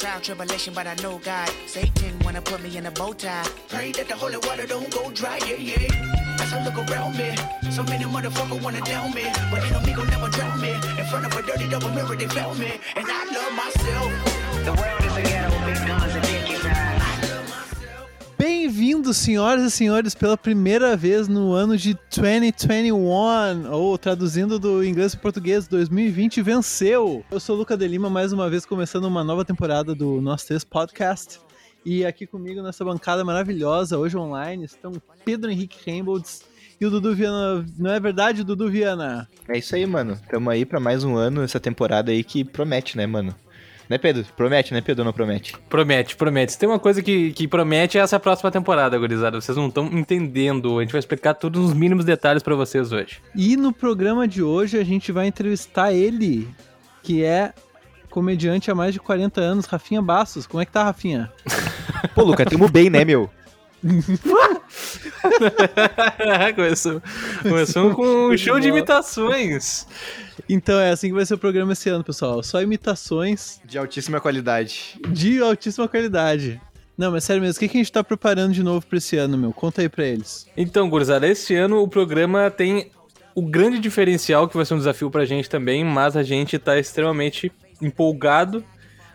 Trial, tribulation, but I know God. Satan wanna put me in a bow tie. Pray that the holy water don't go dry, yeah, yeah. As I look around me, so many motherfuckers wanna down me. But ain't no gon' never drown me. In front of a dirty double mirror, they found me. And I love myself. The world is a ghetto with big guns and dick inside. Bem-vindos, senhoras e senhores, pela primeira vez no ano de 2021, ou traduzindo do inglês para português, 2020 venceu! Eu sou o Luca de Lima, mais uma vez começando uma nova temporada do Nós Três Podcast. E aqui comigo nessa bancada maravilhosa, hoje online, estão Pedro Henrique Rainbolds e o Dudu Viana. Não é verdade, Dudu Viana? É isso aí, mano. Tamo aí pra mais um ano, essa temporada aí que promete, né, mano? Né, Pedro? Promete, né, Pedro? Não promete? Promete, promete. Se tem uma coisa que, que promete, é essa próxima temporada, gurizada. Vocês não estão entendendo. A gente vai explicar todos os mínimos detalhes pra vocês hoje. E no programa de hoje a gente vai entrevistar ele, que é comediante há mais de 40 anos, Rafinha Bastos. Como é que tá, Rafinha? Pô, Luca, tamo bem, né, meu? começamos, começamos com um show de imitações. Então é assim que vai ser o programa esse ano, pessoal. Só imitações De altíssima qualidade. de altíssima qualidade. Não, mas sério mesmo, o que que a gente tá preparando de novo pra esse ano, meu? Conta aí pra eles. Então, gurizada, esse ano o programa tem o grande diferencial, que vai ser um desafio pra gente também, mas a gente tá extremamente empolgado.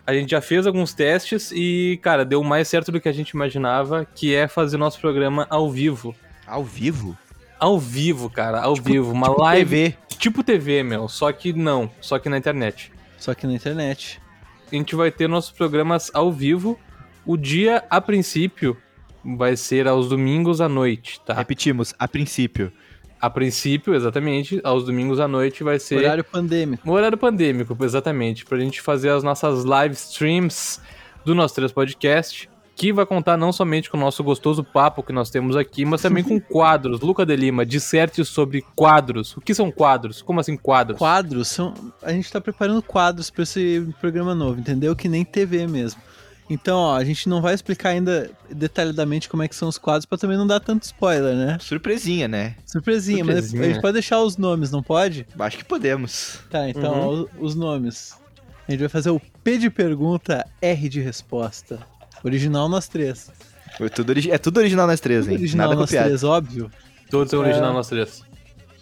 A gente já fez alguns testes e, cara, deu mais certo do que a gente imaginava, que é fazer nosso programa ao vivo. Ao vivo? Ao vivo, cara, ao Tipo- vivo. Uma tipo live. TV. Tipo TV, meu. Só que não. Só que na internet. Só que na internet. A gente vai ter nossos programas ao vivo. O dia, a princípio, vai ser aos domingos à noite, tá? Repetimos, a princípio. A princípio, exatamente, aos domingos à noite vai ser. Horário pandêmico. Horário pandêmico, exatamente. Pra gente fazer as nossas live streams do nosso Três Podcast. Que vai contar não somente com o nosso gostoso papo que nós temos aqui, mas também com quadros. Luca de Lima, disserte sobre quadros. O que são quadros? Como assim quadros? Quadros são. A gente tá preparando quadros pra esse programa novo, entendeu? Que nem TV mesmo. Então, ó, a gente não vai explicar ainda detalhadamente como é que são os quadros pra também não dar tanto spoiler, né? Surpresinha, né? Surpresinha, mas Surpresinha. a gente pode deixar os nomes, não pode? Acho que podemos. Tá, então, ó, o- os nomes. A gente vai fazer o P de pergunta, R de resposta. Original nós três. É tudo, origi- é tudo original nas três, hein? Original Nada nós copiado. três, óbvio. Todos são original É. nós três.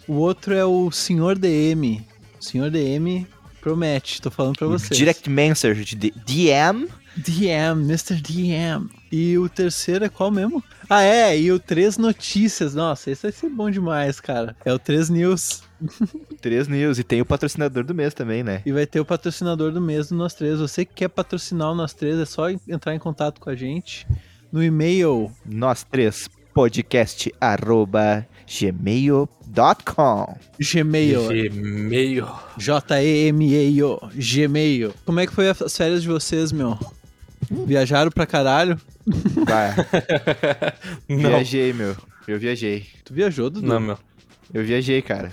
O outro é o Senhor DM. O Senhor DM promete, tô falando pra vocês. Direct Message de DM. DM, Mr. DM. E o terceiro é qual mesmo? Ah, é, e o Três Notícias. Nossa, esse vai ser bom demais, cara. É o Três News. Três News. E tem o patrocinador do mês também, né? E vai ter o patrocinador do mês do Nós Três. Você que quer patrocinar o Nós Três, é só entrar em contato com a gente no e-mail Nós três podcast arroba gmail.com. Gmail. Gmail. J-E-M-E-I-O. Gmail. Como é que foi as férias de vocês, meu? Viajaram pra caralho? Vai. Não, Viajei, meu. Eu viajei. Tu viajou, Dudu? não, meu. Eu viajei, cara.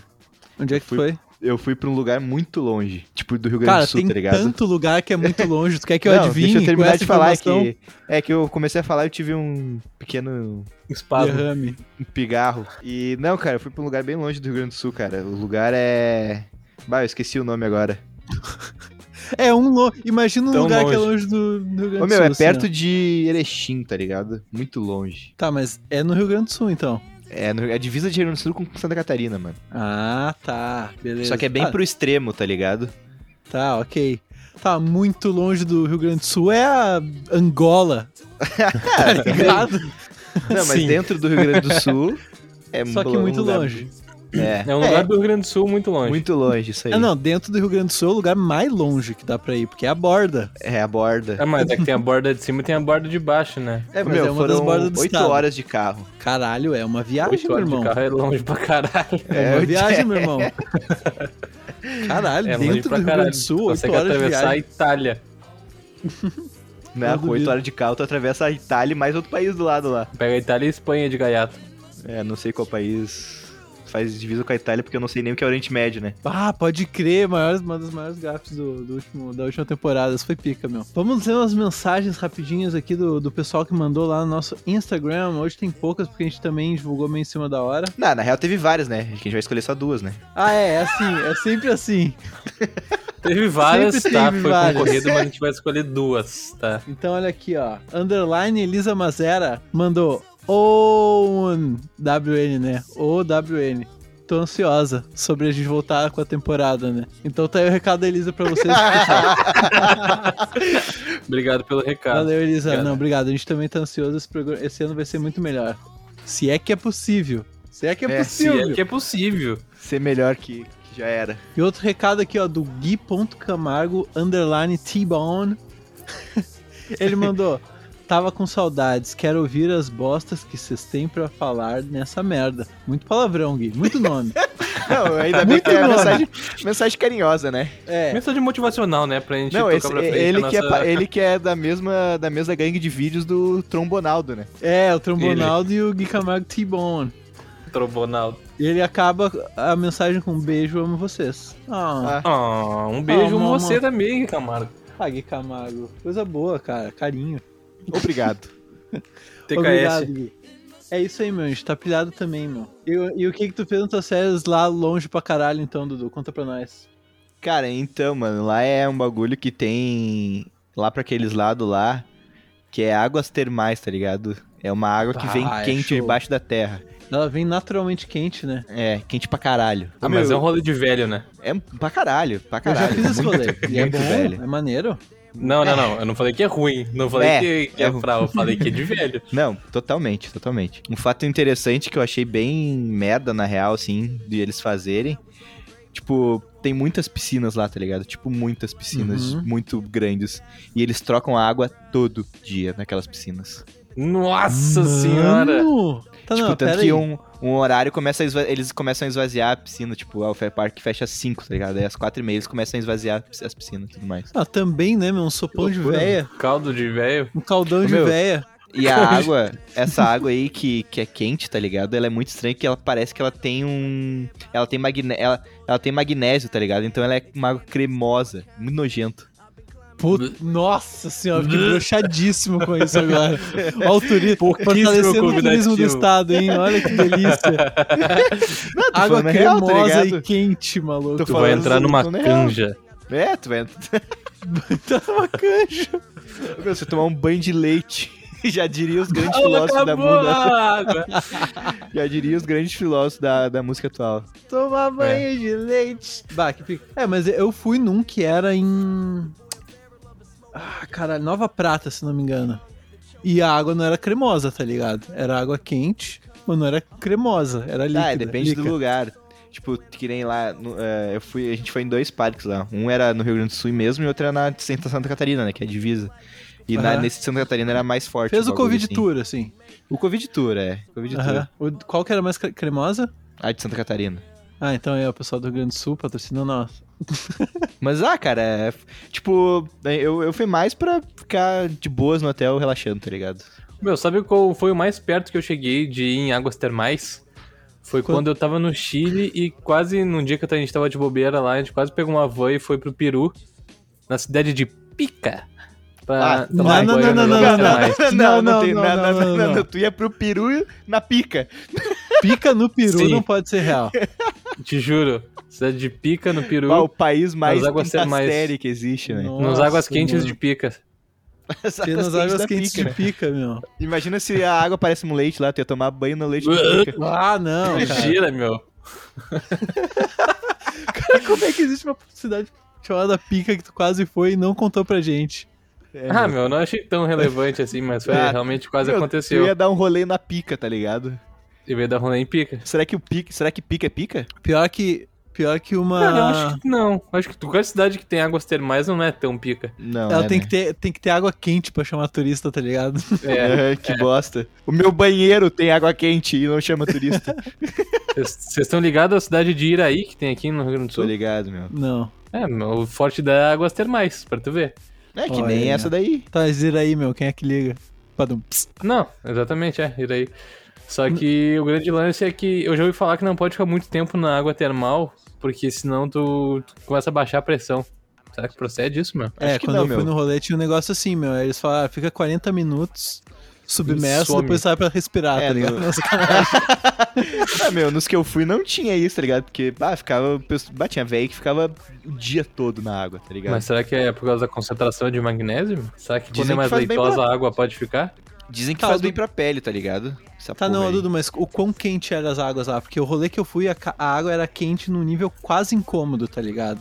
Onde é que Fui- foi? Eu fui pra um lugar muito longe. Tipo, do Rio Grande Cara, do Sul, tem tá ligado? tanto lugar que é muito longe. Tu quer que eu Não, adivinhe? deixa eu terminar de falar que... É que eu comecei a falar e eu tive um pequeno Espasmo. Derrame. pigarro. E, não, cara, eu fui pra um lugar bem longe do Rio Grande do Sul, cara. O lugar é... Bah, eu esqueci o nome agora. É um lo... Imagina um Tão lugar que é longe. longe do, do Rio Grande Ô, do meu, Sul. é assim, perto ó. de Erechim, tá ligado? Muito longe. Tá, mas é no Rio Grande do Sul, então. É, no... é a divisa de Rio Grande do Sul com Santa Catarina, mano. Ah, tá. Beleza. Só que é bem Ah, pro extremo, tá ligado? Tá, ok. Tá, muito longe do Rio Grande do Sul é a Angola. tá ligado? Não, mas Sim. dentro do Rio Grande do Sul... É Só que muito lugar- longe. É, É um lugar do Rio Grande do Sul muito longe. muito longe isso aí. Ah, não, dentro do Rio Grande do Sul é o lugar mais longe que dá pra ir, porque é a borda. É a borda. É, mas é que tem a borda de cima e tem a borda de baixo, né? É, mas Meu, é uma das foram bordas do oito estado. horas de carro. Caralho, é uma viagem, Oito meu horas de irmão. carro é longe pra caralho. É uma É, viagem, meu irmão. Caralho, É longe dentro do Rio caralho. Grande do Sul, Tu 8 consegue horas de atravessar a. Itália. Né? Com duvido. 8 horas de carro, tu atravessa a Itália e mais outro país do lado lá. Pega a Itália e Espanha de gaiato. É, não sei qual país faz divisa com a Itália, porque eu não sei nem o que é Oriente Médio, né? Ah, pode crer, maiores, uma das maiores gafes do, do último, da última temporada. Isso foi pica, meu. Vamos ler umas mensagens rapidinhas aqui do, do pessoal que mandou lá no nosso Instagram. Hoje tem poucas, porque a gente também divulgou meio em cima da hora. Não, na real teve várias, né? A gente vai escolher só duas, né? Ah, é, é assim, é sempre assim. Teve várias, Sempre tá? teve Foi várias. concorrido, mas a gente vai escolher duas, tá? Então olha aqui, ó. Underline Elisa Mazera mandou OWN, WN, né? OWN. Tô ansiosa sobre a gente voltar com a temporada, né? Então tá aí o recado da Elisa pra vocês. Obrigado pelo recado. Valeu, Elisa. Obrigado. Não, obrigado. A gente também tá ansioso. Esse, programa- esse ano vai ser muito melhor. Se é que é possível. Se é que é, É, Se possível. é que é possível. Ser melhor que, que já era. E outro recado aqui, ó, do Gui.camargo, underline T-Bone. Ele mandou, tava com saudades, quero ouvir as bostas que vocês têm pra falar nessa merda. Muito palavrão, Gui, muito nome. Não, ainda bem que é mensagem, mensagem carinhosa, né? É, Mensagem motivacional, né? Pra gente Não, tocar esse, pra frente ele, a que é, nossa... pa- ele que é da mesma, da mesma gangue de vídeos do Trombonaldo, né? é, o Trombonaldo e o Gui Camargo T-Bone. Trombonaldo. E ele acaba a mensagem com um beijo, amo vocês. Ah, Ah. Ah, um beijo Ah, em mamãe. você também, Camargo. ah, Gui Camargo. Coisa boa, cara, carinho. Obrigado. Obrigado, TKS. Gui. É isso aí, meu. A gente tá pilhado também, meu. E, o- e o que que tu fez nas tuas férias lá longe pra caralho, então, Dudu? Conta pra nós. Cara, então, mano, lá é um bagulho que tem. Lá pra aqueles lados lá, que é águas termais, tá ligado? É uma água que vem Ah, é quente show. debaixo da terra. Ela vem naturalmente quente, né? É, quente pra caralho. Ah, mas é Meu, um rolê de velho, né? é pra caralho, pra Eu já caralho. fiz esse rolê. E é muito bom, velho. é maneiro. Não, não, não. Eu não falei que é ruim. Não falei É, que, que é, é pra. Eu falei que é de velho. Não, totalmente, totalmente. Um fato interessante que eu achei bem merda, na real, assim, de eles fazerem. Tipo, tem muitas piscinas lá, tá ligado? Tipo, muitas piscinas Uhum. muito grandes. E eles trocam a água todo dia naquelas piscinas. Nossa senhora! Mano! Tá, tipo, não, tanto que aí. um, um horário começa a esva- eles começam a esvaziar a piscina. Tipo, o Fair Park fecha às 5, tá ligado? Aí às 4 e meia eles começam a esvaziar as piscinas e tudo mais. Ah, também, né, meu? Um sopão de véia. Caldo de velho. Um caldão Ô, de meu, véia. E a água, essa água aí que, que é quente, tá ligado? Ela é muito estranha que ela parece que ela tem um. Ela tem, magne... ela, ela tem magnésio, tá ligado? Então ela é uma água cremosa, muito nojento. Puta, nossa senhora, fiquei broxadíssimo com isso agora. Olha o turismo, fortalecendo o turismo do estado, hein? Olha que delícia. tô Água falando real, tá cremosa e quente, maluco. Tô Tu vai entrar numa real. canja. É, tu vai. Tá uma canja. Meu, você tomar um banho de leite. Já diria os grandes filósofos da música. Já diria os grandes filósofos da, da música atual. Tomar banho de leite. Bah, que pica. É, mas eu fui num que era em. Ah, caralho, Nova Prata, se não me engano. E a água não era cremosa, tá ligado? Era água quente, mas não era cremosa, era líquida. Ah, depende líquida. do lugar. Tipo, que nem lá, no- é, eu fui, a gente foi em dois parques lá. Um era no Rio Grande do Sul mesmo e outro era na Santa Santa Catarina, né, que é a divisa. E na- Aham. nesse Santa Catarina era mais forte. Fez o bagulho, Covid assim. Tour, assim. O Covid Tour, é. Covid Tour. Aham. O- Qual que era mais cre- cremosa? A de Santa Catarina. Ah, então é o pessoal do Rio Grande do Sul patrocina nós. Mas, ah, cara, é, tipo, eu, eu fui mais pra ficar de boas no hotel relaxando, tá ligado? Meu, sabe qual foi o mais perto que eu cheguei de ir em águas termais? Foi Quando? quando eu tava no Chile e quase num dia que a gente tava de bobeira lá, a gente quase pegou uma van e foi pro Peru, na cidade de Pica. Pra Ah, tomar não, banho não, nas não, águas não, não. termais. não, Não, não, não, tem não, nada, não, não, não, não. Tu ia pro peru na pica. Pica no peru Sim. não pode ser real. Te juro. Cidade de Pica, no Peru, Ah, o país mais águas série que existe, né? Nossa, nas águas quentes mano. de Pica. As Tem nas águas quentes pica, de né? pica, meu. Imagina se a água parece um leite lá, tu ia tomar banho no leite de pica. Ah, não, cara. Mentira, meu. Como é que existe uma cidade chamada Pica que tu quase foi e não contou pra gente? É, ah, meu, não achei tão relevante assim, mas foi Ah, realmente quase Meu, aconteceu. Tu ia dar um rolê na pica, tá ligado? E veio dar rolê em Pica. Será que o pica, será que pica é pica? Pior que. Pior que uma. Cara, eu acho que não. Acho que qualquer cidade que tem águas termais não é tão pica. Não, Ela é, tem, né? que ter, tem que ter água quente pra chamar turista, tá ligado? É. É, que bosta. O meu banheiro tem água quente e não chama turista. Vocês estão ligados à cidade de Iraí, que tem aqui no Rio Grande do Tô Sul? ligado, meu. Não. É, meu, o forte da águas termais, pra tu ver. É que Olha nem aí, essa daí. Tá, zira aí, meu. Quem é que liga? Padum. Não, exatamente, é, Iraí. Só que o grande lance é que eu já ouvi falar que não pode ficar muito tempo na água termal, porque senão tu, tu começa a baixar a pressão. Será que procede isso, meu? É, que quando não, eu fui meu. no rolê tinha um negócio assim, meu. Eles falaram, ah, fica 40 minutos submerso, Some. depois sai pra respirar, É, tá ligado? no-. Ah, meu, nos que eu fui não tinha isso, tá ligado? Porque, bah, ficava. Bah, tinha velho que ficava o dia todo na água, tá ligado? Mas será que é por causa da concentração de magnésio? Será que quando é mais leitosa pra- a água pode ficar? Dizem que Tá, faz Dudu. bem pra pele, tá ligado? Essa Tá, não, aí. Dudu, mas o quão quente eram as águas lá? Porque o rolê que eu fui, a, a água era quente num nível quase incômodo, tá ligado?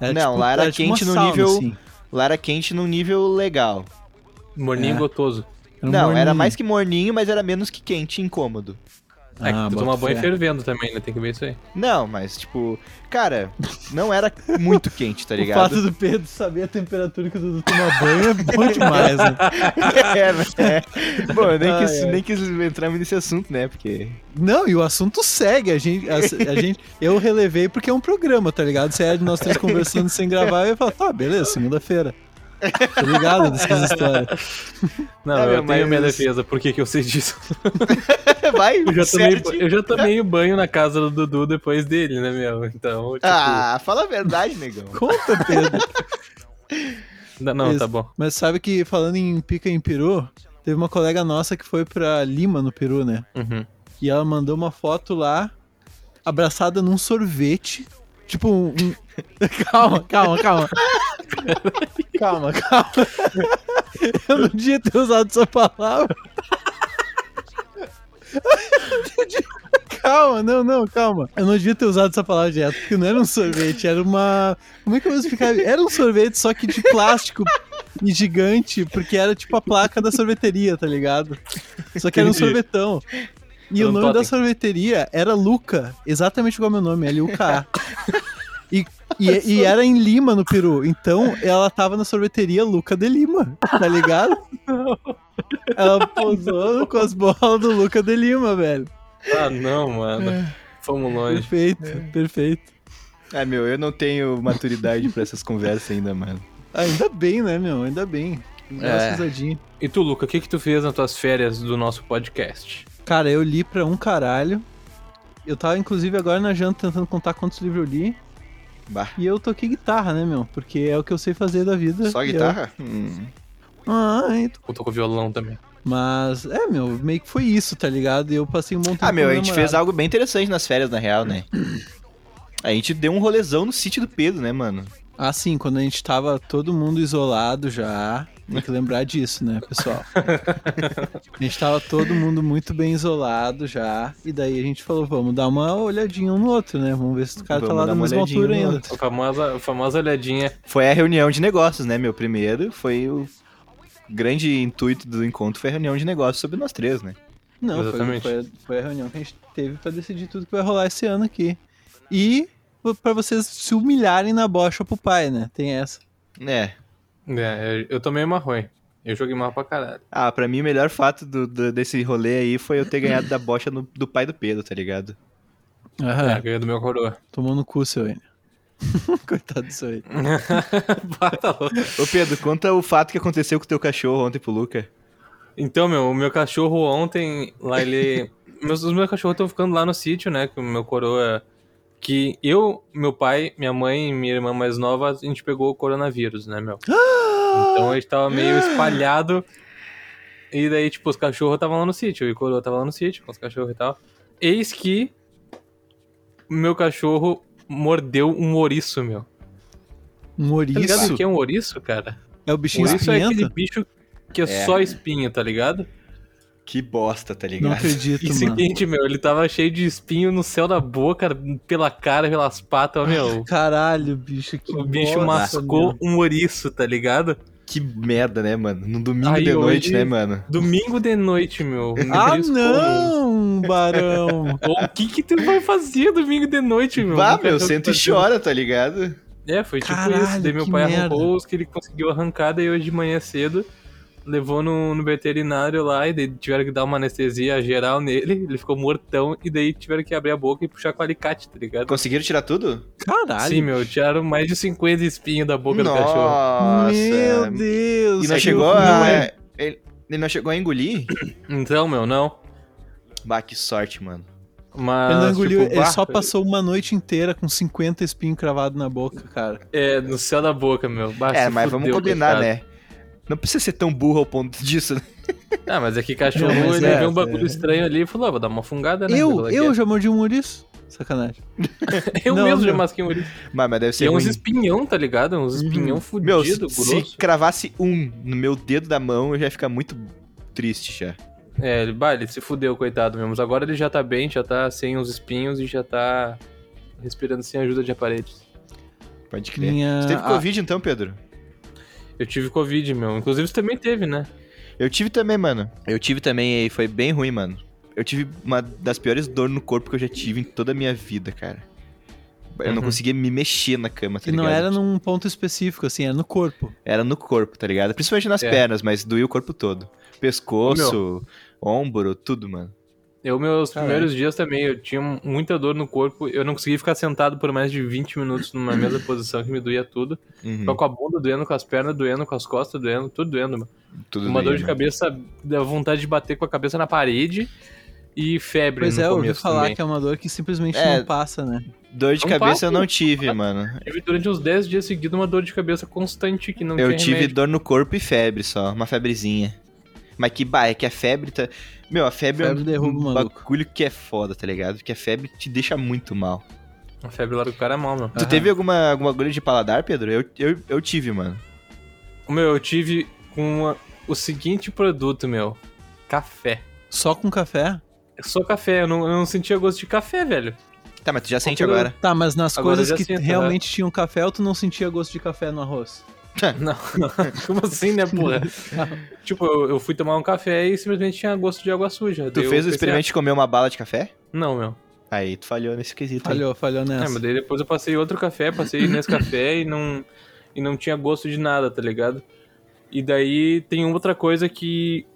Era Não, lá era tipo uma quente no sauna, nível- assim. Lá era quente num nível legal. Morninho É. gotoso. Era um não, era morninho. mais que morninho, mas era menos que quente e incômodo. É que Ah, tu bota toma banho fervendo também, né? Tem que ver isso aí. Não, mas, tipo, cara, não era muito quente, tá O ligado? fato do Pedro saber a temperatura que o Dudu toma banho é bom demais, né? é, mas é. Bom, eu nem, Ai, quis, ai. nem quis entrar nesse assunto, né? Porque. Não, e o assunto segue. A gente, a, a gente, eu relevei porque é um programa, tá ligado? Se é de nós três conversando sem gravar, eu ia falar, tá, beleza, segunda-feira. Tá ligado dessas histórias. Não, É, eu tenho minha defesa. Por que, que eu sei disso? Vai, Eu já, tomei, eu já tomei banho na casa do Dudu depois dele, né, meu? Então, tipo... Ah, fala a verdade, negão. Conta, Pedro. Não, não, tá bom. Mas sabe que falando em pica em peru, teve uma colega nossa que foi pra Lima, no Peru, né? Uhum. E ela mandou uma foto lá, abraçada num sorvete. Tipo um. calma, calma, calma. calma, calma. Eu não devia ter usado essa palavra. Calma, não, não, calma. Eu não devia ter usado essa palavra direto, porque não era um sorvete, era uma. Como é que eu vou explicar? Era um sorvete, só que de plástico e gigante, porque era tipo a placa da sorveteria, tá ligado? Só que era um sorvetão. E o nome da sorveteria era Luca, exatamente igual meu nome, L-U-K-A. E, e, e era em Lima, no Peru. Então, ela tava na sorveteria Luca de Lima, tá ligado? Ela posou com as bolas do Luca de Lima, velho. Ah, não, mano. Fomos longe. Perfeito, perfeito. Ah, meu, eu não tenho maturidade pra essas conversas ainda, mano. Ainda bem, né, meu? Ainda bem. É. E tu, Luca, o que que tu fez nas tuas férias do nosso podcast? Cara, eu li pra um caralho. Eu tava, inclusive, agora na janta tentando contar quantos livros eu li. Bah. E eu toquei guitarra, né, meu? Porque é o que eu sei fazer da vida. Só E eu- guitarra? Hum. Ai, Eu tô com violão também. Mas, é, meu, meio que foi isso, tá ligado? E eu passei um bom tempo Ah, meu, a gente fez algo bem interessante nas férias, na real, né? A gente deu um rolezão no sítio do Pedro, né, mano? Ah, sim, quando a gente tava todo mundo isolado já. Tem que lembrar disso, né, pessoal? a gente tava todo mundo muito bem isolado já. E daí a gente falou, vamos dar uma olhadinha um no outro, né? Vamos ver se o cara tá Vamos lá dar na mesma altura ainda. A famosa, a famosa olhadinha. Foi a reunião de negócios, né, meu? Primeiro foi o grande intuito do encontro foi a reunião de negócios sobre nós três, né? Não, foi, Exatamente. foi, foi a reunião que a gente teve pra decidir tudo que vai rolar esse ano aqui. E pra vocês se humilharem na bocha pro pai, né? Tem essa. É. É, eu tomei uma ruim. Eu joguei mal pra caralho. Ah, pra mim o melhor fato do, do- desse rolê aí foi eu ter ganhado da bocha no- do pai do Pedro, tá ligado? Aham. É, ganhei do meu coroa. Tomou no cu, seu Enio. Coitado do seu Enio. Ô Pedro, conta o fato que aconteceu com o teu cachorro ontem pro Luca. Então, meu, o meu cachorro ontem, lá ele. meus, os meus cachorros estão ficando lá no sítio, né? Com o meu coroa. Que eu, meu pai, minha mãe e minha irmã mais nova, a gente pegou o coronavírus, né, meu? Então a gente tava meio espalhado. E daí, tipo, os cachorros estavam lá no sítio. E o coroa tava lá no sítio com os cachorros e tal. Eis que o meu cachorro mordeu um ouriço, meu. Um Tá ligado ouriço? o que é um ouriço, cara? É o bichinho Ouriço é aquele bicho que é, É. só espinho, tá ligado? Que bosta, tá Não ligado? acredito, E mano. seguinte, meu, ele tava cheio de espinho no céu da boca, pela cara, pelas patas, meu. Caralho, bicho, que O bicho bosta, mascou meu. um ouriço, tá ligado? Que merda, né, mano? No domingo Aí de noite, hoje- né, mano? Domingo de noite, meu. Ah, não, barão. O que que tu vai fazer domingo de noite, meu? Vá, Não meu, senta e chora, tá ligado? É, foi tipo Caralho, isso. Daí meu pai merda. arrancou os que ele conseguiu arrancar, daí hoje de manhã cedo levou no, no veterinário lá e daí tiveram que dar uma anestesia geral nele, ele ficou mortão e daí tiveram que abrir a boca e puxar com alicate, tá ligado? Conseguiram tirar tudo? Caralho. Sim, meu, tiraram mais de 50 espinhos da boca do cachorro. Nossa. Meu Deus. E não chegou a... é. Ele, ele não chegou a engolir? Então, meu, não. Bah, que sorte, mano. Mas, ele não engoliu, tipo, ele bah, só passou uma noite inteira com 50 espinhos cravados na boca, cara. É, no céu da boca, meu. Bah, é, mas vamos fudeu, combinar, coitado. né? Não precisa ser tão burro ao ponto disso, né? Ah, mas é que cachorro, Não, ele é, viu um bagulho é. estranho ali e falou, ah, vou dar uma fungada, né? eu, eu já mordi um ouriço. Sacanagem. eu não, mesmo já meu. masquei um ouriço. Mas, mas deve ser Tem uns ruim. espinhão, tá ligado? Uns espinhão Meu, fudido, se, grosso. se cravasse um no meu dedo da mão, eu já ia ficar muito triste já. É, ele, bah, ele se fudeu, coitado mesmo. Mas agora ele já tá bem, já tá sem os espinhos e já tá respirando sem ajuda de aparelhos. Pode crer. Minha- Você teve ah. Covid então, Pedro? Eu tive Covid, meu. Inclusive você também teve, né? Eu tive também, mano. Eu tive também e foi bem ruim, mano. Eu tive uma das piores dores no corpo que eu já tive em toda a minha vida, cara. Eu não Uhum. conseguia me mexer na cama, tá E não ligado? era num ponto específico, assim, era no corpo. Era no corpo, tá ligado? Principalmente nas É. pernas, mas doía o corpo todo. Pescoço, ombro, tudo, mano. Eu, meus Caralho. primeiros dias também, eu tinha muita dor no corpo. Eu não conseguia ficar sentado por mais de 20 minutos numa mesma posição que me doía tudo. Uhum, com a bunda doendo, com as pernas doendo, com as costas doendo, tudo doendo, mano. tudo Uma doía, dor de cabeça, dá vontade de bater com a cabeça na parede e febre Pois no é, eu ouvi falar também. que é uma dor que simplesmente É. não passa, né? Dor de Não cabeça passa, eu não não tive, mano. Tive durante uns 10 dias seguidos uma dor de cabeça constante que não Eu tinha tive remédio. dor no corpo e febre só, uma febrezinha. Mas que, bah, é que a febre tá... Meu, a febre, Febre é derruba o um maluco. bagulho que é foda, tá ligado? Porque a febre te deixa muito mal. A febre lá do cara é mal, meu. Tu Aham. teve alguma, alguma agulha de paladar, Pedro? Eu, eu, eu tive, mano. Meu, eu tive uma- o seguinte produto, meu. Café. Só com café? Só café, eu não, eu não sentia gosto de café, velho. Tá, mas tu já sente Quando- agora. Tá, mas nas Agora coisas eu já que sinto, né? realmente tinham café, ou tu não sentia gosto de café no arroz? Não, não. Como assim, né, porra? tipo, eu, eu fui tomar um café e simplesmente tinha gosto de água suja. Tu fez o experimento de comer uma bala de café? Não, meu. Aí tu falhou nesse quesito. aí. Falhou, falhou É, nessa. mas daí depois eu passei outro café, passei nesse café e não, e não tinha gosto de nada, tá ligado? E daí tem outra coisa que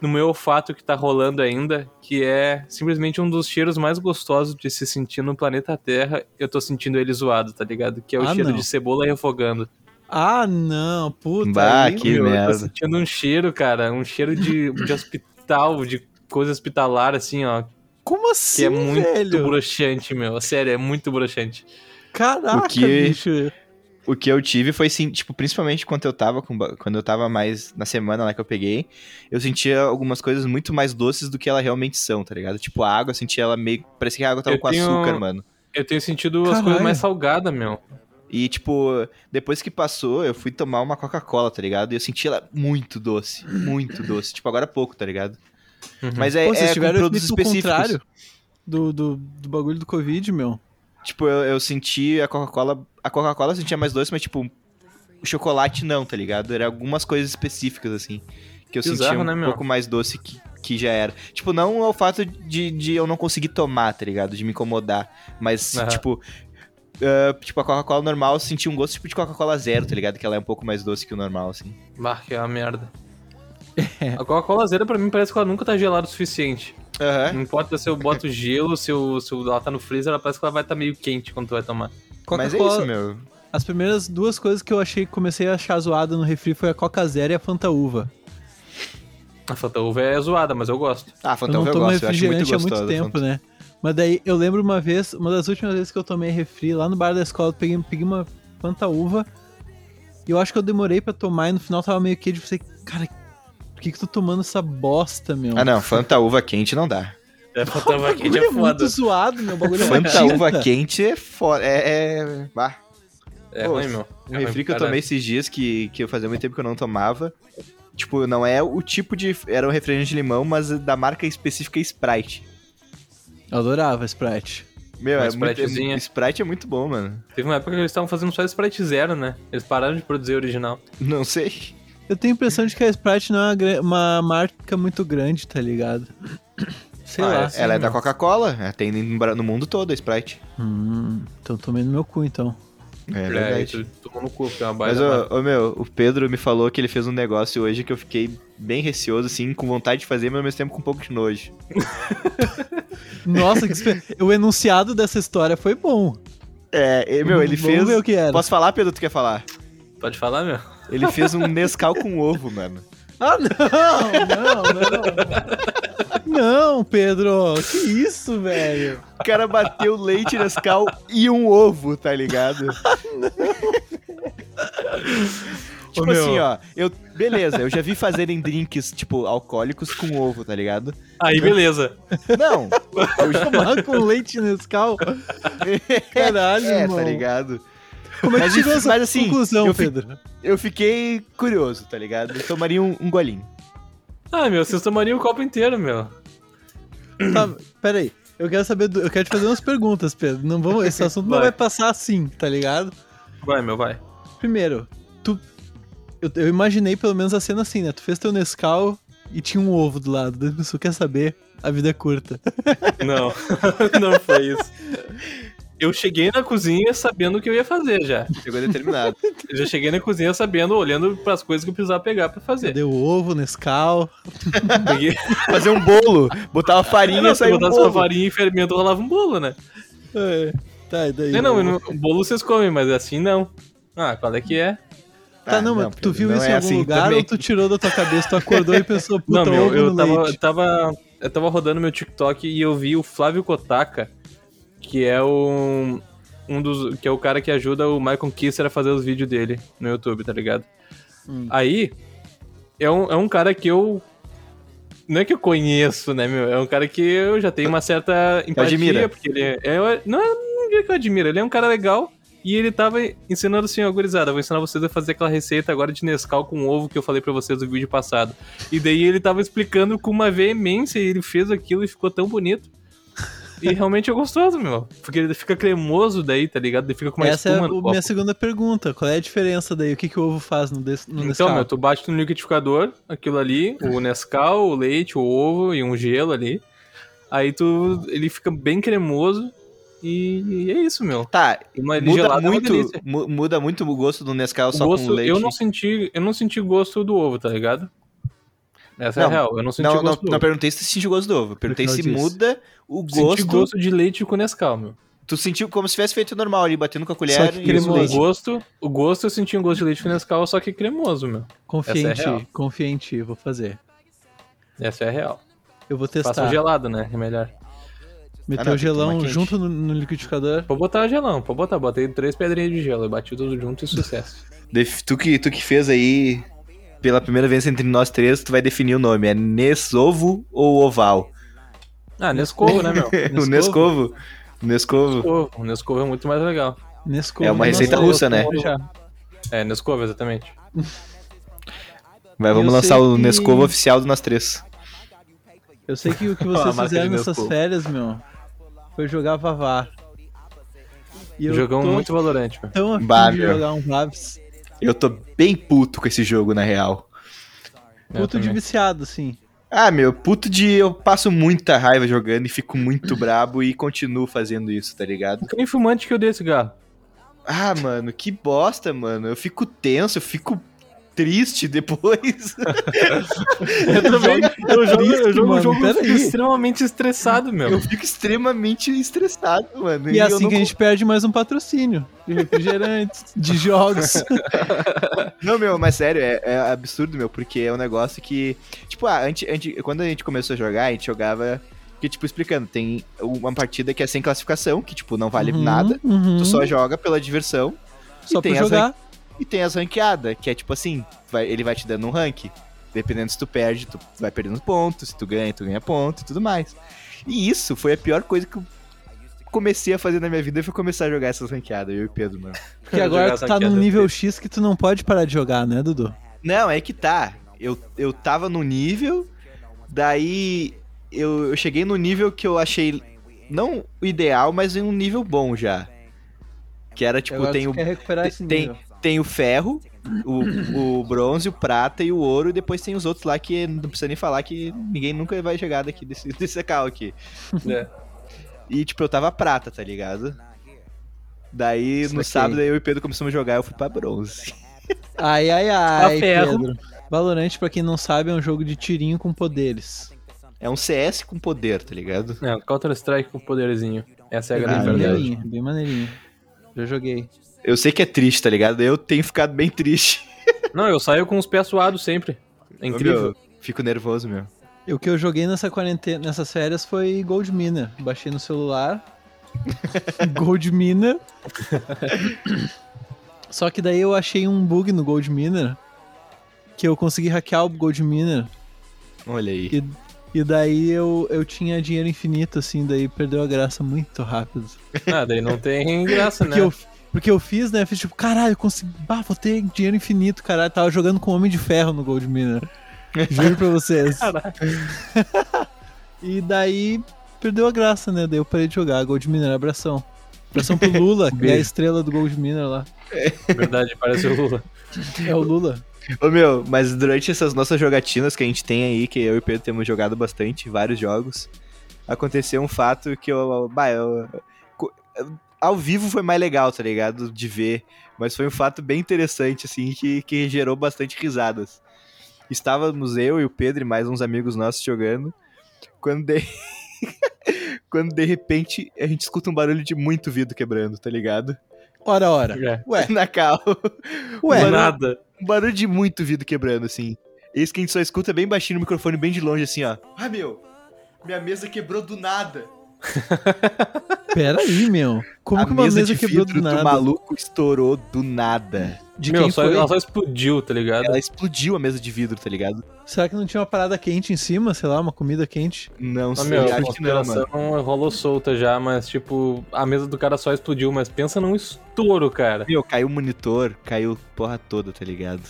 no meu olfato que tá rolando ainda, que é simplesmente um dos cheiros mais gostosos de se sentir no planeta Terra. Eu tô sentindo ele zoado, tá ligado? Que é o Ah, cheiro não. de cebola refogando. Ah, não, puta. Bah, aí- que Meu, Eu merda. tô sentindo um cheiro, cara, um cheiro de, de hospital, de coisa hospitalar, assim, ó. Como assim, Que é muito velho? broxante, meu. Sério, é muito broxante. Caraca, O que- bicho. O que eu tive foi, sim, tipo, principalmente quando eu tava com, quando eu tava mais na semana lá que eu peguei, eu sentia algumas coisas muito mais doces do que elas realmente são, tá ligado? Tipo, a água, eu sentia ela meio, parecia que a água tava Eu com tenho- açúcar, mano. Eu tenho sentido as Caralho. coisas mais salgadas, meu. E, tipo, depois que passou, eu fui tomar uma Coca-Cola, tá ligado? E eu senti ela muito doce, muito doce. Tipo, agora há pouco, tá ligado? Uhum. Mas é, Pô, vocês é com tiveram o produtos específicos. contrário do, do, do bagulho do Covid, meu. Tipo, eu, eu senti a Coca-Cola. A Coca-Cola eu sentia mais doce, mas, tipo, o chocolate não, tá ligado? Era algumas coisas específicas, assim. Que eu Bizarro, sentia um né, pouco mais doce que, que já era. Tipo, não ao fato de, de eu não conseguir tomar, tá ligado? De me incomodar. Mas, Aham. tipo. Ah, tipo, a Coca-Cola normal eu senti um gosto tipo de Coca-Cola zero, tá ligado? Que ela é um pouco mais doce que o normal, assim. Bah, que é uma merda. A Coca-Cola zero pra mim parece que ela nunca tá gelada o suficiente. Aham. Não importa se eu boto gelo, se, eu, se ela tá no freezer, ela parece que ela vai estar meio quente quando tu vai tomar. Mas é Coca-Cola- isso, meu. As primeiras duas coisas que eu achei, comecei a achar zoada no refri foi a Coca Zero e a Fanta Uva. A Fanta Uva é zoada, mas eu gosto. Ah, eu Fanta não Uva eu, tomo gosto, eu acho muito refrigerante há gostosa. muito tempo, Fanta. né? Mas daí eu lembro uma vez, uma das últimas vezes que eu tomei refri, lá no bar da escola, eu peguei, peguei uma Fanta Uva. E eu acho que eu demorei pra tomar e no final tava meio quente. Eu pensei, cara, por que que tu tomando essa bosta, meu? Ah, não, Fanta Uva quente não dá. É, Fanta Uva O quente bagulho é é muito foda. zoado, meu. O bagulho é Fanta. Uva quente é foda. É. é... Bah. É Pô, ruim, meu. Um É ruim refri que pra eu tomei esses dias, que, que eu fazia muito tempo que eu não tomava. Tipo, não é o tipo de. Era um refrigerante de limão, mas da marca específica Sprite. Eu adorava Sprite. Meu, Uma é muito, é, Spritezinha. Sprite é muito bom, mano. Teve uma época que eles estavam fazendo só Sprite Zero, né? Eles pararam de produzir original. Não sei. Eu tenho a impressão de que a Sprite não é uma, uma marca muito grande, tá ligado? Sei Ah, lá. é- ela é da. Coca-Cola. Tem no mundo todo a Sprite. Hum, então tomei no meu cu, então. É verdade. É, tu tomou no cu, porque é uma Mas, baita ô, ô, meu, o Pedro me falou que ele fez um negócio hoje que eu fiquei bem receoso, assim, com vontade de fazer, mas ao mesmo tempo com um pouco de nojo. Nossa, que o enunciado dessa história foi bom. É, e, meu, ele Vamos fez. ver o que era. Posso falar, Pedro? Tu quer falar? Pode falar, meu? Ele fez um Nescau com ovo, mano. Ah, não, não, não. Não, Pedro, que isso, velho? O cara bateu leite Nescau e um ovo, tá ligado? tipo Ô, assim, ó, eu, beleza, eu já vi fazerem drinks, tipo, alcoólicos com ovo, tá ligado? Aí, beleza. Não, eu já... Tomar com leite Nescau? Caralho, é, irmão. tá ligado? Como é que Mas chegou essa mas assim, conclusão, eu fi- Pedro? Eu fiquei curioso, tá ligado? Eu tomaria um, um golinho. Ah, meu, vocês tomariam o copo inteiro, meu. Tá, peraí. Eu quero saber, do- eu quero te fazer umas perguntas, Pedro. Não vamos, esse assunto não Vai. vai passar assim, tá ligado? Vai, meu, vai. Primeiro, tu. Eu, eu imaginei pelo menos a cena assim, né? Tu fez teu Nescau e tinha um ovo do lado. Daí pessoa quer saber, a vida é curta. Não, não foi isso. Eu cheguei na cozinha sabendo o que eu ia fazer já. Chegou determinado. Eu já cheguei na cozinha sabendo, olhando pras coisas que eu precisava pegar pra fazer. O ovo, Nescau? Peguei, Fazer um bolo, botava farinha não, e se saiu um botasse uma bolo. farinha e fermento, rolava um bolo, né? É. Tá, e daí? Não, não, o bolo vocês comem, mas assim não. Ah, qual é que é? Tá, Ah, não, mas tu viu não isso é em algum assim lugar também. ou tu tirou da tua cabeça, tu acordou e pensou, puta, não, meu, ovo eu no tava, leite. eu tava. Eu tava rodando meu TikTok e eu vi o Flávio Kotaka, que é o. Um dos. que é o cara que ajuda o Michael Kisser a fazer os vídeos dele no YouTube, tá ligado? Hum. Aí. É um, é um cara que eu. Não é que eu conheço, né, meu? É um cara que eu já tenho uma certa empatia, admira. porque ele é. é não é não diria que eu admiro, ele é um cara legal. E ele tava ensinando assim, ó, gurizada, vou ensinar vocês a fazer aquela receita agora de Nescau com ovo que eu falei pra vocês no vídeo passado. E daí ele tava explicando com uma veemência e ele fez aquilo e ficou tão bonito. E realmente é gostoso, meu. Porque ele fica cremoso daí, tá ligado? Ele fica com uma Essa é a espuma no o- copo. minha segunda pergunta. Qual é a diferença daí? O que, que o ovo faz no, des, no Então, Nescau? meu, tu bate no liquidificador, aquilo ali, o Nescau, o leite, o ovo e um gelo ali. Aí tu. ele fica bem cremoso e, e é isso, meu. Tá, Uma muda gelada é uma muito, delícia. mu- muda muito o gosto do Nescau O só gosto, com leite. eu não senti, eu não senti gosto do ovo, tá ligado? Essa é Não, a real, eu não senti Não, não, gosto não ovo. perguntei se tu sentiu gosto do ovo. Eu Perguntei se muda o Senti gosto. gosto de leite com Nescau, meu. Tu sentiu como se tivesse feito normal ali, batendo com a colher Só que e cremoso. o gosto, o gosto eu senti um gosto de leite com Nescau, só que cremoso, meu. Confia em essa é real. ti, confia em ti, vou fazer. Essa é a real. Eu vou testar. um gelado, né? É melhor. Meter Ah, não, o gelão junto no, no liquidificador. Pode botar gelão, pode botar. Botei três pedrinhas de gelo, eu bati tudo junto e sucesso. Tu que, tu que fez aí, pela primeira vez entre nós três, tu vai definir o nome. É Nesovo ou Oval? Ah, Nescovo, né, meu? o Nescovo. O Nescovo. Nescovo. O Nescovo é muito mais legal. Nescova. É uma receita eu russa, né? já. É, Nescovo, exatamente. Vai, vamos Eu lançar o que- Nescovo oficial do nós três. Eu sei que o que vocês marca fizeram de nessas férias, meu, foi jogar Vavá. E eu Jogamos tô muito valorante, meu. tão afim Bah, de meu. jogar um Vavs. Eu tô bem puto com esse jogo, na real. Puto de viciado, assim. Ah, meu, puto de eu passo muita raiva jogando e fico muito brabo e continuo fazendo isso, tá ligado? Nem fumante que eu dei cigarro. Ah, mano, que bosta, mano. Eu fico tenso, eu fico triste depois. Eu também. Eu jogo, eu jogo mano, um jogo eu fico peraí. extremamente estressado, meu. eu fico extremamente estressado, mano. E é eu assim não que a gente perde mais um patrocínio de refrigerantes, de jogos. Não, meu, mas sério, é, é absurdo, meu, porque é um negócio que. Tipo, ah, antes, antes, quando a gente começou a jogar, a gente jogava. Que, tipo, explicando, tem uma partida que é sem classificação, que, tipo, não vale Uhum, nada. uhum. Tu só joga pela diversão. Só e tem pra jogar. E tem as ranqueadas, que é tipo assim, vai- ele vai te dando um rank. Dependendo se tu perde, tu vai perdendo pontos, se tu ganha, tu ganha ponto e tudo mais. E isso foi a pior coisa que eu comecei a fazer na minha vida, foi começar a jogar essas ranqueadas, eu e o Pedro, mano. Porque agora tu tá num nível X que tu não pode parar de jogar, né, Dudu? Não, é que tá. Eu, eu tava no nível, daí eu, eu cheguei no nível que eu achei, não o ideal, mas em um nível bom já. Que era tipo, agora tem o, quer recuperar esse tem, nível. Tem o ferro, o, o bronze, o prata e o ouro, e depois tem os outros lá que não precisa nem falar que ninguém nunca vai chegar daqui desse, desse cal aqui. É. E tipo, eu tava prata, tá ligado? Daí no Saquei. sábado eu e o Pedro começamos a jogar, eu fui pra bronze. Ai, ai, ai, ferro. Pedro. Valorant, pra quem não sabe, é um jogo de tirinho com poderes. É um CS com poder, tá ligado? É, Counter-Strike com poderzinho. Essa é a bem grande Ah, verdade. maneirinho, bem maneirinho. Já joguei. Eu sei que é triste, tá ligado? Eu tenho ficado bem triste. Não, eu saio com os pés suados sempre. É incrível. Meu, fico nervoso, meu. O que eu joguei nessa quarentena, nessas férias foi Gold Miner. Baixei no celular. Gold Miner. Só que daí eu achei um bug no Gold Miner que eu consegui hackear o Gold Miner Olha aí. e, e daí eu, eu tinha dinheiro infinito, assim, daí perdeu a graça muito rápido. Ah, daí não tem graça, né? Porque, eu, porque eu fiz, né? Fiz tipo, caralho, eu consegui. Bah, vou ter dinheiro infinito, caralho. Tava jogando com Homem de Ferro no Gold Miner. Juro pra vocês. E daí perdeu a graça, né? Daí eu parei de jogar. Gold Miner, abração. Abração pro Lula, que é a estrela do Gold Miner lá. Verdade, parece o Lula. É o Lula. Ô meu, mas durante essas nossas jogatinas que a gente tem aí, que eu e o Pedro temos jogado bastante, vários jogos, aconteceu um fato que eu. Bah, eu. co- Ao vivo foi mais legal, tá ligado? De ver. Mas foi um fato bem interessante, assim, que, que gerou bastante risadas. Estávamos eu e o Pedro e mais uns amigos nossos jogando. Quando de... quando de repente a gente escuta um barulho de muito vidro quebrando, tá ligado? Ora, ora. É. Ué, Na cal. ué. Mano, Nada. Um barulho de muito vidro quebrando, assim. Esse que a gente só escuta bem baixinho no microfone, bem de longe, assim, ó. Ah, meu, minha mesa quebrou do nada. Pera aí, meu. Como a que uma mesa, de quebrou vidro do nada? maluco estourou do nada. De Meu, quem só, foi? ela só explodiu, tá ligado? Ela explodiu a mesa de vidro, tá ligado? Será que não tinha uma parada quente em cima? Sei lá, uma comida quente? Não Ah, sei, meu, a acho que não, mano. rolou solta já, mas tipo, a mesa do cara só explodiu, mas pensa num estouro, cara. Meu, caiu o monitor, caiu porra toda, tá ligado?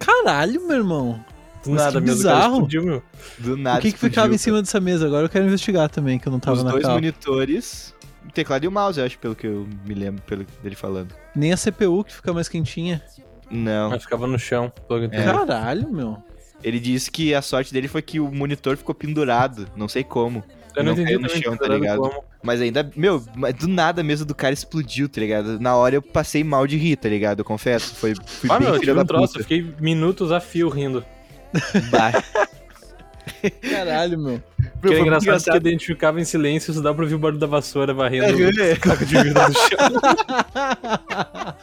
Caralho, meu irmão. Do Mas nada, que bizarro. explodiu, meu. Do nada o que, que explodiu, ficava em cima dessa mesa? Agora eu quero investigar também, que eu não tava Os na dois cal. monitores, o teclado e o mouse, eu acho, pelo que eu me lembro pelo dele falando. Nem a CPU que fica mais quentinha. Não. Mas ficava no chão. entendi. Caralho, meu. Ele disse que a sorte dele foi que o monitor ficou pendurado, não sei como. Eu não, não entendi caiu no chão, tá ligado? como. Mas ainda, meu, mas do nada a mesa do cara explodiu, tá ligado? Na hora eu passei mal de rir, tá ligado? Eu confesso. Foi, fui Ah, bem meu, eu filho tive da um troço, puta. eu fiquei minutos a fio rindo. Bah. Caralho, meu. Era foi engraçado, muito porque a gente ficava em silêncio, só dá pra ouvir o barulho da vassoura varrendo É. o caco de vidro do chão.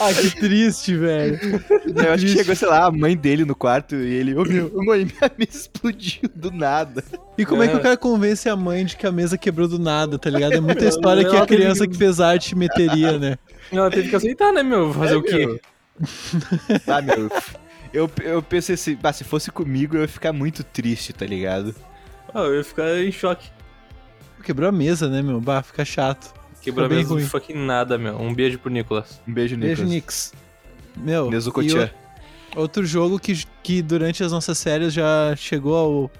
Ah, que triste, velho. Eu acho que chegou, sei lá, a mãe dele no quarto e ele, ô meu, mãe, minha mesa explodiu do nada. E como é. que É. o cara convence a mãe de que a mesa quebrou do nada, tá ligado? É muita história que a criança que fez arte meteria, né? Ela teve que aceitar, né, meu? Fazer É, o quê? meu. Ah, meu. Eu, eu pensei assim, bah, se fosse comigo eu ia ficar muito triste, tá ligado? Ah, eu ia ficar em choque. Quebrou a mesa, né, meu? Bah, fica chato. Quebrou a mesa do ruim. fucking nada, meu. Um beijo pro Nicolas. Um beijo, Beijo, Nicolas. Nix. Meu, Nezuko-chan. o- outro jogo que, que durante as nossas férias já chegou ao,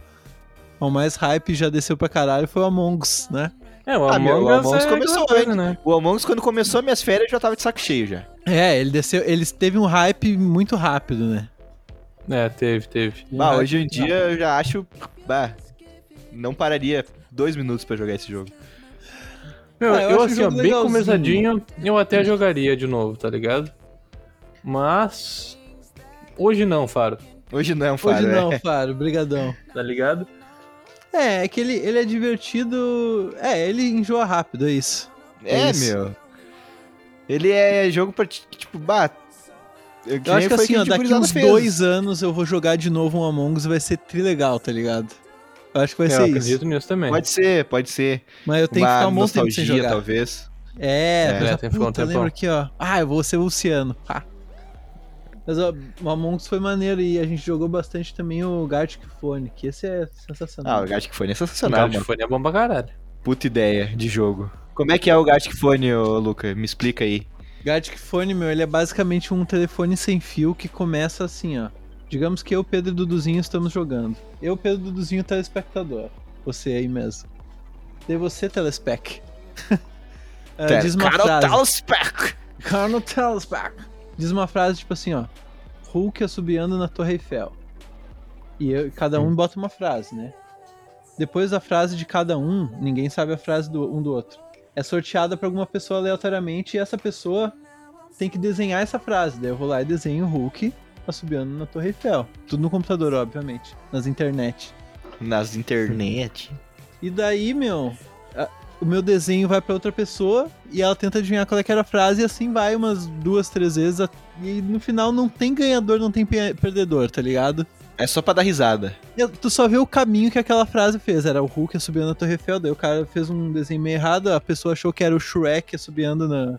ao mais hype e já desceu pra caralho foi o Among Us, né? É, o Ah, meu, Among o Us Among Us é começou antes. né? O Among Us, quando começou minhas férias, eu já tava de saco cheio já. É, ele desceu, ele teve um hype muito rápido, né? É, teve, teve. Bah, hoje em dia eu já acho. Bah, não pararia dois minutos pra jogar esse jogo. Meu, Ah, eu eu, assim, ó, bem começadinho, eu até jogaria de novo, tá ligado? Mas. Hoje não, Faro. Hoje não é um faro, Hoje não, é. Faro, brigadão. Tá ligado? É, é que ele, ele é divertido. É, ele enjoa rápido, é isso. É, isso. meu. Ele é jogo pra, ti- tipo, bah. Eu, Eu acho que assim, ó, daqui uns dois anos eu vou jogar de novo um Among Us e vai ser trilegal, tá ligado? Eu acho que vai É, eu ser isso. acredito nisso também. Pode ser, pode ser. Mas eu tenho Uma que ficar um bom tempo sem jogar. talvez. É, É, pensar, tem que ficar um puta, tempão. lembra aqui, ó. Ah, eu vou ser o Luciano. Ah. Mas ó, o Among Us foi maneiro e a gente jogou bastante também o Gartic Phone, que esse é sensacional. Ah, o Gartic Phone é O sensacional, de mano. fone é bom pra caralho. Puta ideia de jogo. Como é que é o Gartic Phone, ô, Luca? Me explica aí. Gartic Phone, meu, ele é basicamente um telefone sem fio que começa assim, ó. Digamos que eu, Pedro e Duduzinho estamos jogando. Eu, Pedro e Duduzinho, telespectador. Você aí mesmo. Daí você, telespec. Ah, Tá, diz uma frase. telespec. Diz uma frase tipo assim, ó. Hulk assobiando na Torre Eiffel. E eu- cada um bota uma frase, né? Depois da frase de cada um, ninguém sabe a frase do, um do outro. É sorteada pra alguma pessoa aleatoriamente e essa pessoa tem que desenhar essa frase. Daí eu vou lá e desenho o Hulk assobiando na Torre Eiffel. Tudo no computador, obviamente. Nas internet. Nas internet. E daí, meu, a- o meu desenho vai pra outra pessoa e ela tenta adivinhar qual é que era a frase e assim vai umas duas, três vezes. E no final não tem ganhador, não tem pe- perdedor, tá ligado? É só pra dar risada. Eu- Tu só vê o caminho que aquela frase fez. Era o Hulk assobiando na Torre Eiffel, daí o cara fez um desenho meio errado, a pessoa achou que era o Shrek assobiando na.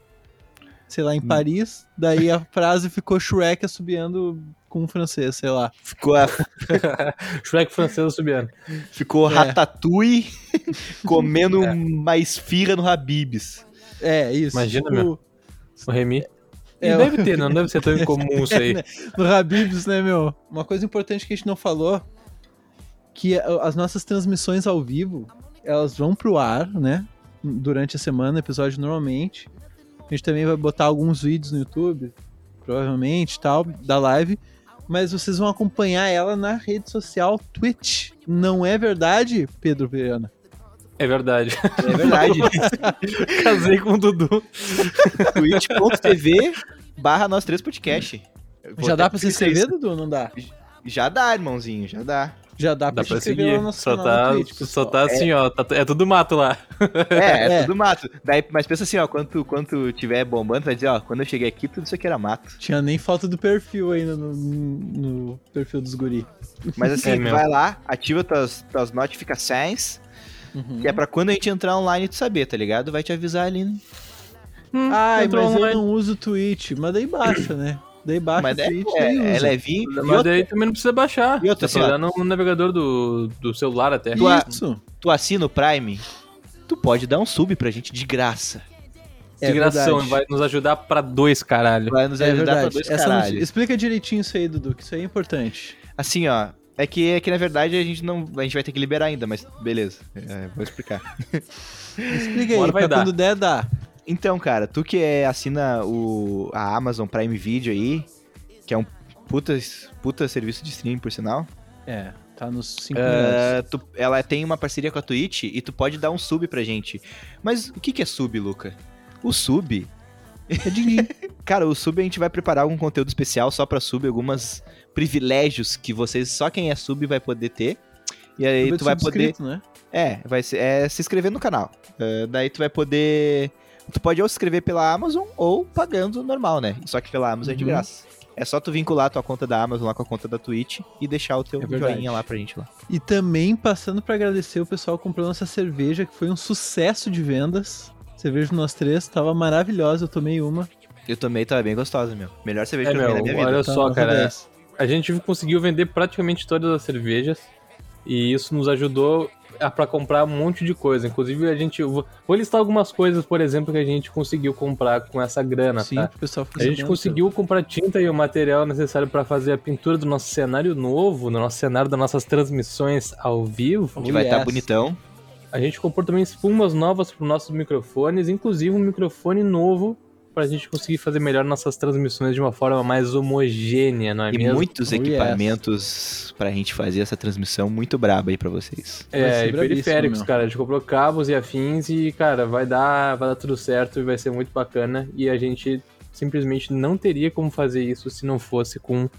sei lá, em Paris. Daí a frase ficou Shrek assobiando com um francês, sei lá. Ficou, a- Shrek francês subiando. ficou É. Ratatouille comendo É. uma esfirra no Habibs. É, isso. Imagina, tipo, meu. O Remy. E É, deve ter, não deve ser tão incomum isso aí. No Habibs, né, meu? Uma coisa importante que a gente não falou, que as nossas transmissões ao vivo, elas vão pro ar, né? Durante a semana, episódio normalmente. A gente também vai botar alguns vídeos no YouTube, provavelmente, tal, da live. Mas vocês vão acompanhar ela na rede social Twitch. Não é verdade, Pedro Viana? É verdade. É verdade. Casei com o Dudu. twitch.tv barra nós três podcast. Já dá pra se inscrever. Dudu? Não dá? Já dá, irmãozinho, já dá. Já dá pra Dá se pra inscrever seguir. no nosso Só canal tá, Twitch, só tá assim, ó. tá- é tudo mato lá. É, é, É. tudo mato. Daí, mas pensa assim, ó, quando tu, quando tu tiver bombando, vai dizer, ó, quando eu cheguei aqui, tudo isso aqui era mato. Tinha nem foto do perfil ainda no, no perfil dos guri. Mas assim, É vai lá, ativa tuas, tuas notificações, Uhum. que é pra quando a gente entrar online tu saber, tá ligado? Vai te avisar ali. né? Ai, entrou mas online. eu não uso o Twitch. Mas daí baixa, né? Daí baixa Mas o é, Twitch, é, daí é levinho. Mas outra, daí também não precisa baixar. E outra, assim, pra olhar no, navegador do, do celular até. Tu- Isso. tu assina o Prime, tu pode dar um sub pra gente de graça. É De gração, verdade. vai nos ajudar pra dois, caralho. Vai nos É ajudar pra verdade. dois Essa caralhos. notícia- Explica direitinho isso aí, Dudu, que isso aí é importante. Assim, ó. É que, é que na verdade a gente não. A gente vai ter que liberar ainda, mas beleza. É, vou explicar. Explica aí, vai pra dar. quando der, dá. Então, cara, tu que é, assina o, a Amazon Prime Video aí, que é um puta, puta serviço de streaming, por sinal, É, tá nos 5 minutos. é, tu- ela tem uma parceria com a Twitch e tu pode dar um sub pra gente. Mas o que, que é sub, Luca? O sub. É din-din. Cara, o sub a gente vai preparar algum conteúdo especial só pra sub, alguns privilégios que vocês, só quem é sub vai poder ter. E aí Tudo tu vai poder. Né? É, vai ser, é se inscrever no canal. É, daí tu vai poder. Tu pode ou se inscrever pela Amazon ou pagando normal, né? Só que pela Amazon é de Uhum. graça. É só tu vincular a tua conta da Amazon lá com a conta da Twitch e deixar o teu É joinha lá pra gente lá. E também passando pra agradecer o pessoal que comprou nossa cerveja, que foi um sucesso de vendas. Cerveja do nós três, tava maravilhosa, eu tomei uma. Eu tomei, tava bem gostosa, meu. Melhor cerveja É, que eu tomei na minha vida. olha só, cara. 10. A gente conseguiu vender praticamente todas as cervejas. E isso nos ajudou a pra comprar um monte de coisa. Inclusive, a gente. Vou vou listar algumas coisas, por exemplo, que a gente conseguiu comprar com essa grana, Sim, tá? o pessoal A gente conseguiu comprar tinta e o material necessário para fazer a pintura do nosso cenário novo, no nosso cenário das nossas transmissões ao vivo. Que vai estar yes. bonitão. A gente comprou também espumas novas para os nossos microfones, inclusive um microfone novo para a gente conseguir fazer melhor nossas transmissões de uma forma mais homogênea, não é E mesmo? muitos Oh, yes. equipamentos pra gente fazer essa transmissão muito braba aí pra vocês. É, e periféricos, meu. cara. A gente comprou cabos e afins e, cara, vai dar, vai dar tudo certo e vai ser muito bacana. E a gente simplesmente não teria como fazer isso se não fosse com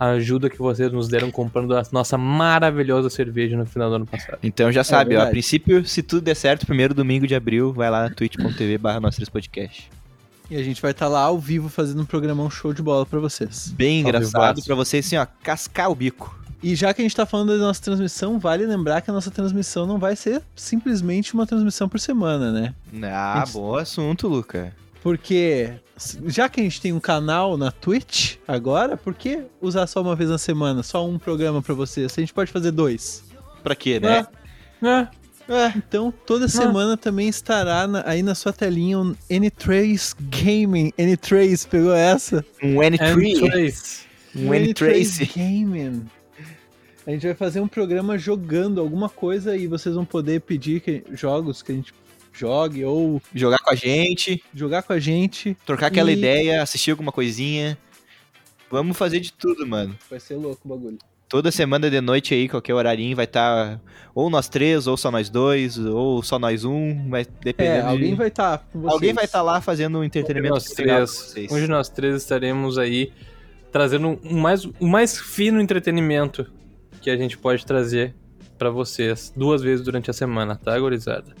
a ajuda que vocês nos deram comprando a nossa maravilhosa cerveja no final do ano passado. Então já sabe, ó, a princípio, se tudo der certo, primeiro domingo de abril, vai lá twitch.tv barra podcast. E a gente vai estar lá ao vivo fazendo um programão show de bola pra vocês. Bem Ao engraçado pra vocês, assim, ó, cascar o bico. E já que a gente tá falando da nossa transmissão, vale lembrar que a nossa transmissão não vai ser simplesmente uma transmissão por semana, né? Ah, Gente- bom assunto, Luca. Porque já que a gente tem um canal na Twitch agora, por que usar só uma vez na semana, só um programa pra vocês? A gente pode fazer dois. Pra quê, né? É, Então, toda semana também estará na- aí na sua telinha um N3 Gaming. N3, pegou essa? Um and N3, trace. um N-Trace. Gaming. A gente vai fazer um programa jogando alguma coisa e vocês vão poder pedir que- jogos que a gente jogue ou Jogar com a gente, jogar com a gente. trocar aquela E- ideia, assistir alguma coisinha. Vamos fazer de tudo, mano. Vai ser louco o bagulho. Toda semana de noite aí, qualquer horarinho, vai estar ou nós três, ou só nós dois, ou só nós um, vai dependendo É, alguém de... vai estar vocês. Alguém vai estar lá fazendo um entretenimento nós legal pra três, vocês. hoje nós três estaremos aí trazendo um mais, um mais fino entretenimento que a gente pode trazer pra vocês duas vezes durante a semana, tá, gurizada?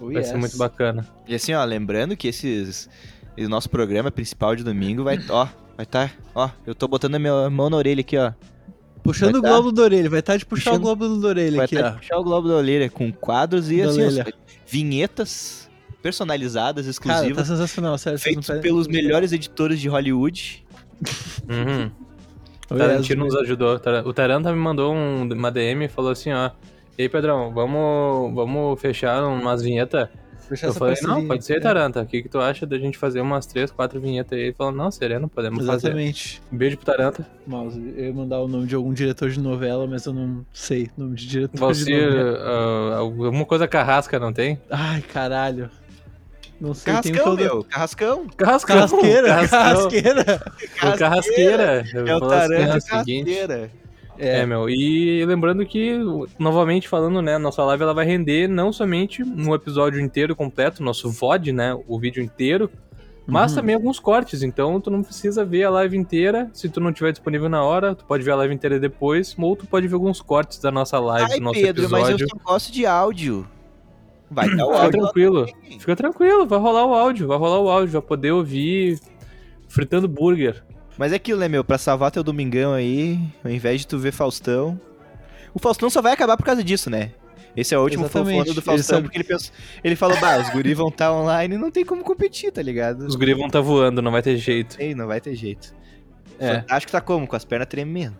Oh, Vai yes. ser muito bacana. E assim, ó, lembrando que esses. O nosso programa principal de domingo vai. Ó, vai estar. ó, eu tô botando a minha mão na orelha aqui, ó. Puxando Vai o tá. globo da orelha, vai estar de puxar Puxando- o globo da orelha Vai aqui, até ó. puxar o Globo da Orelha com quadros e Da assim, ó, vinhetas personalizadas, Cara, exclusivas, tá sensacional, sério. feitos pelos melhores editores de Hollywood. Uhum. Oi, Tarantino nos ajudou. O Taranta me mandou um- uma DM e falou assim, ó. E aí, Pedrão, vamos, vamos fechar umas vinhetas? Fechar Eu falei, não, pode ser, É, Taranta. O que, que tu acha da gente fazer umas três, quatro vinhetas aí? Ele falou, não, sereno, podemos fazer. Exatamente. Um beijo pro Taranta. Mouse, eu ia mandar o nome de algum diretor de novela, mas eu não sei o nome de diretor de Você, novela. ah, alguma coisa carrasca, não tem? Ai, caralho. Não sei, tem Carrascão, todo- meu, Carrascão. Carrascão! Carrasqueira, carrasqueira. O Carrasqueira. Eu É o falo assim, Taranta é. Carrasqueira. É, meu, e lembrando que, novamente falando, né, nossa live ela vai render não somente um episódio inteiro completo, nosso VOD, né, o vídeo inteiro, mas Uhum. também alguns cortes, então tu não precisa ver a live inteira, se tu não tiver disponível na hora, tu pode ver a live inteira depois, ou tu pode ver alguns cortes da nossa live, Ai, do nosso Pedro, mas eu episódio. só gosto de áudio. Vai dar o Fica áudio. tranquilo, fica tranquilo, vai rolar o áudio, vai rolar o áudio, vai poder ouvir fritando burger. Mas é aquilo, né, meu? Pra salvar teu domingão aí, ao invés de tu ver Faustão. O Faustão só vai acabar por causa disso, né? Esse é o último fofona do Faustão, porque ele pensou. Ele falou, bah, os guris vão estar online e não tem como competir, tá ligado? Os guri vão tá voando, não vai ter jeito. Ei, não vai ter jeito. É. Fantástico tá como? Com as pernas tremendo.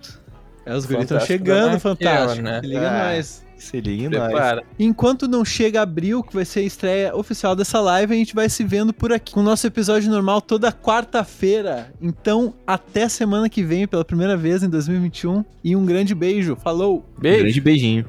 É, os guris estão Fantástico chegando, da fantástico. né? Se liga Ah. nós. Se. Prepara. Enquanto não chega abril, que vai ser a estreia oficial dessa live, a gente vai se vendo por aqui. Com o nosso episódio normal toda quarta-feira. Então, até semana que vem, pela primeira vez em 2021. E um grande beijo. Falou! Beijo. Grande beijinho.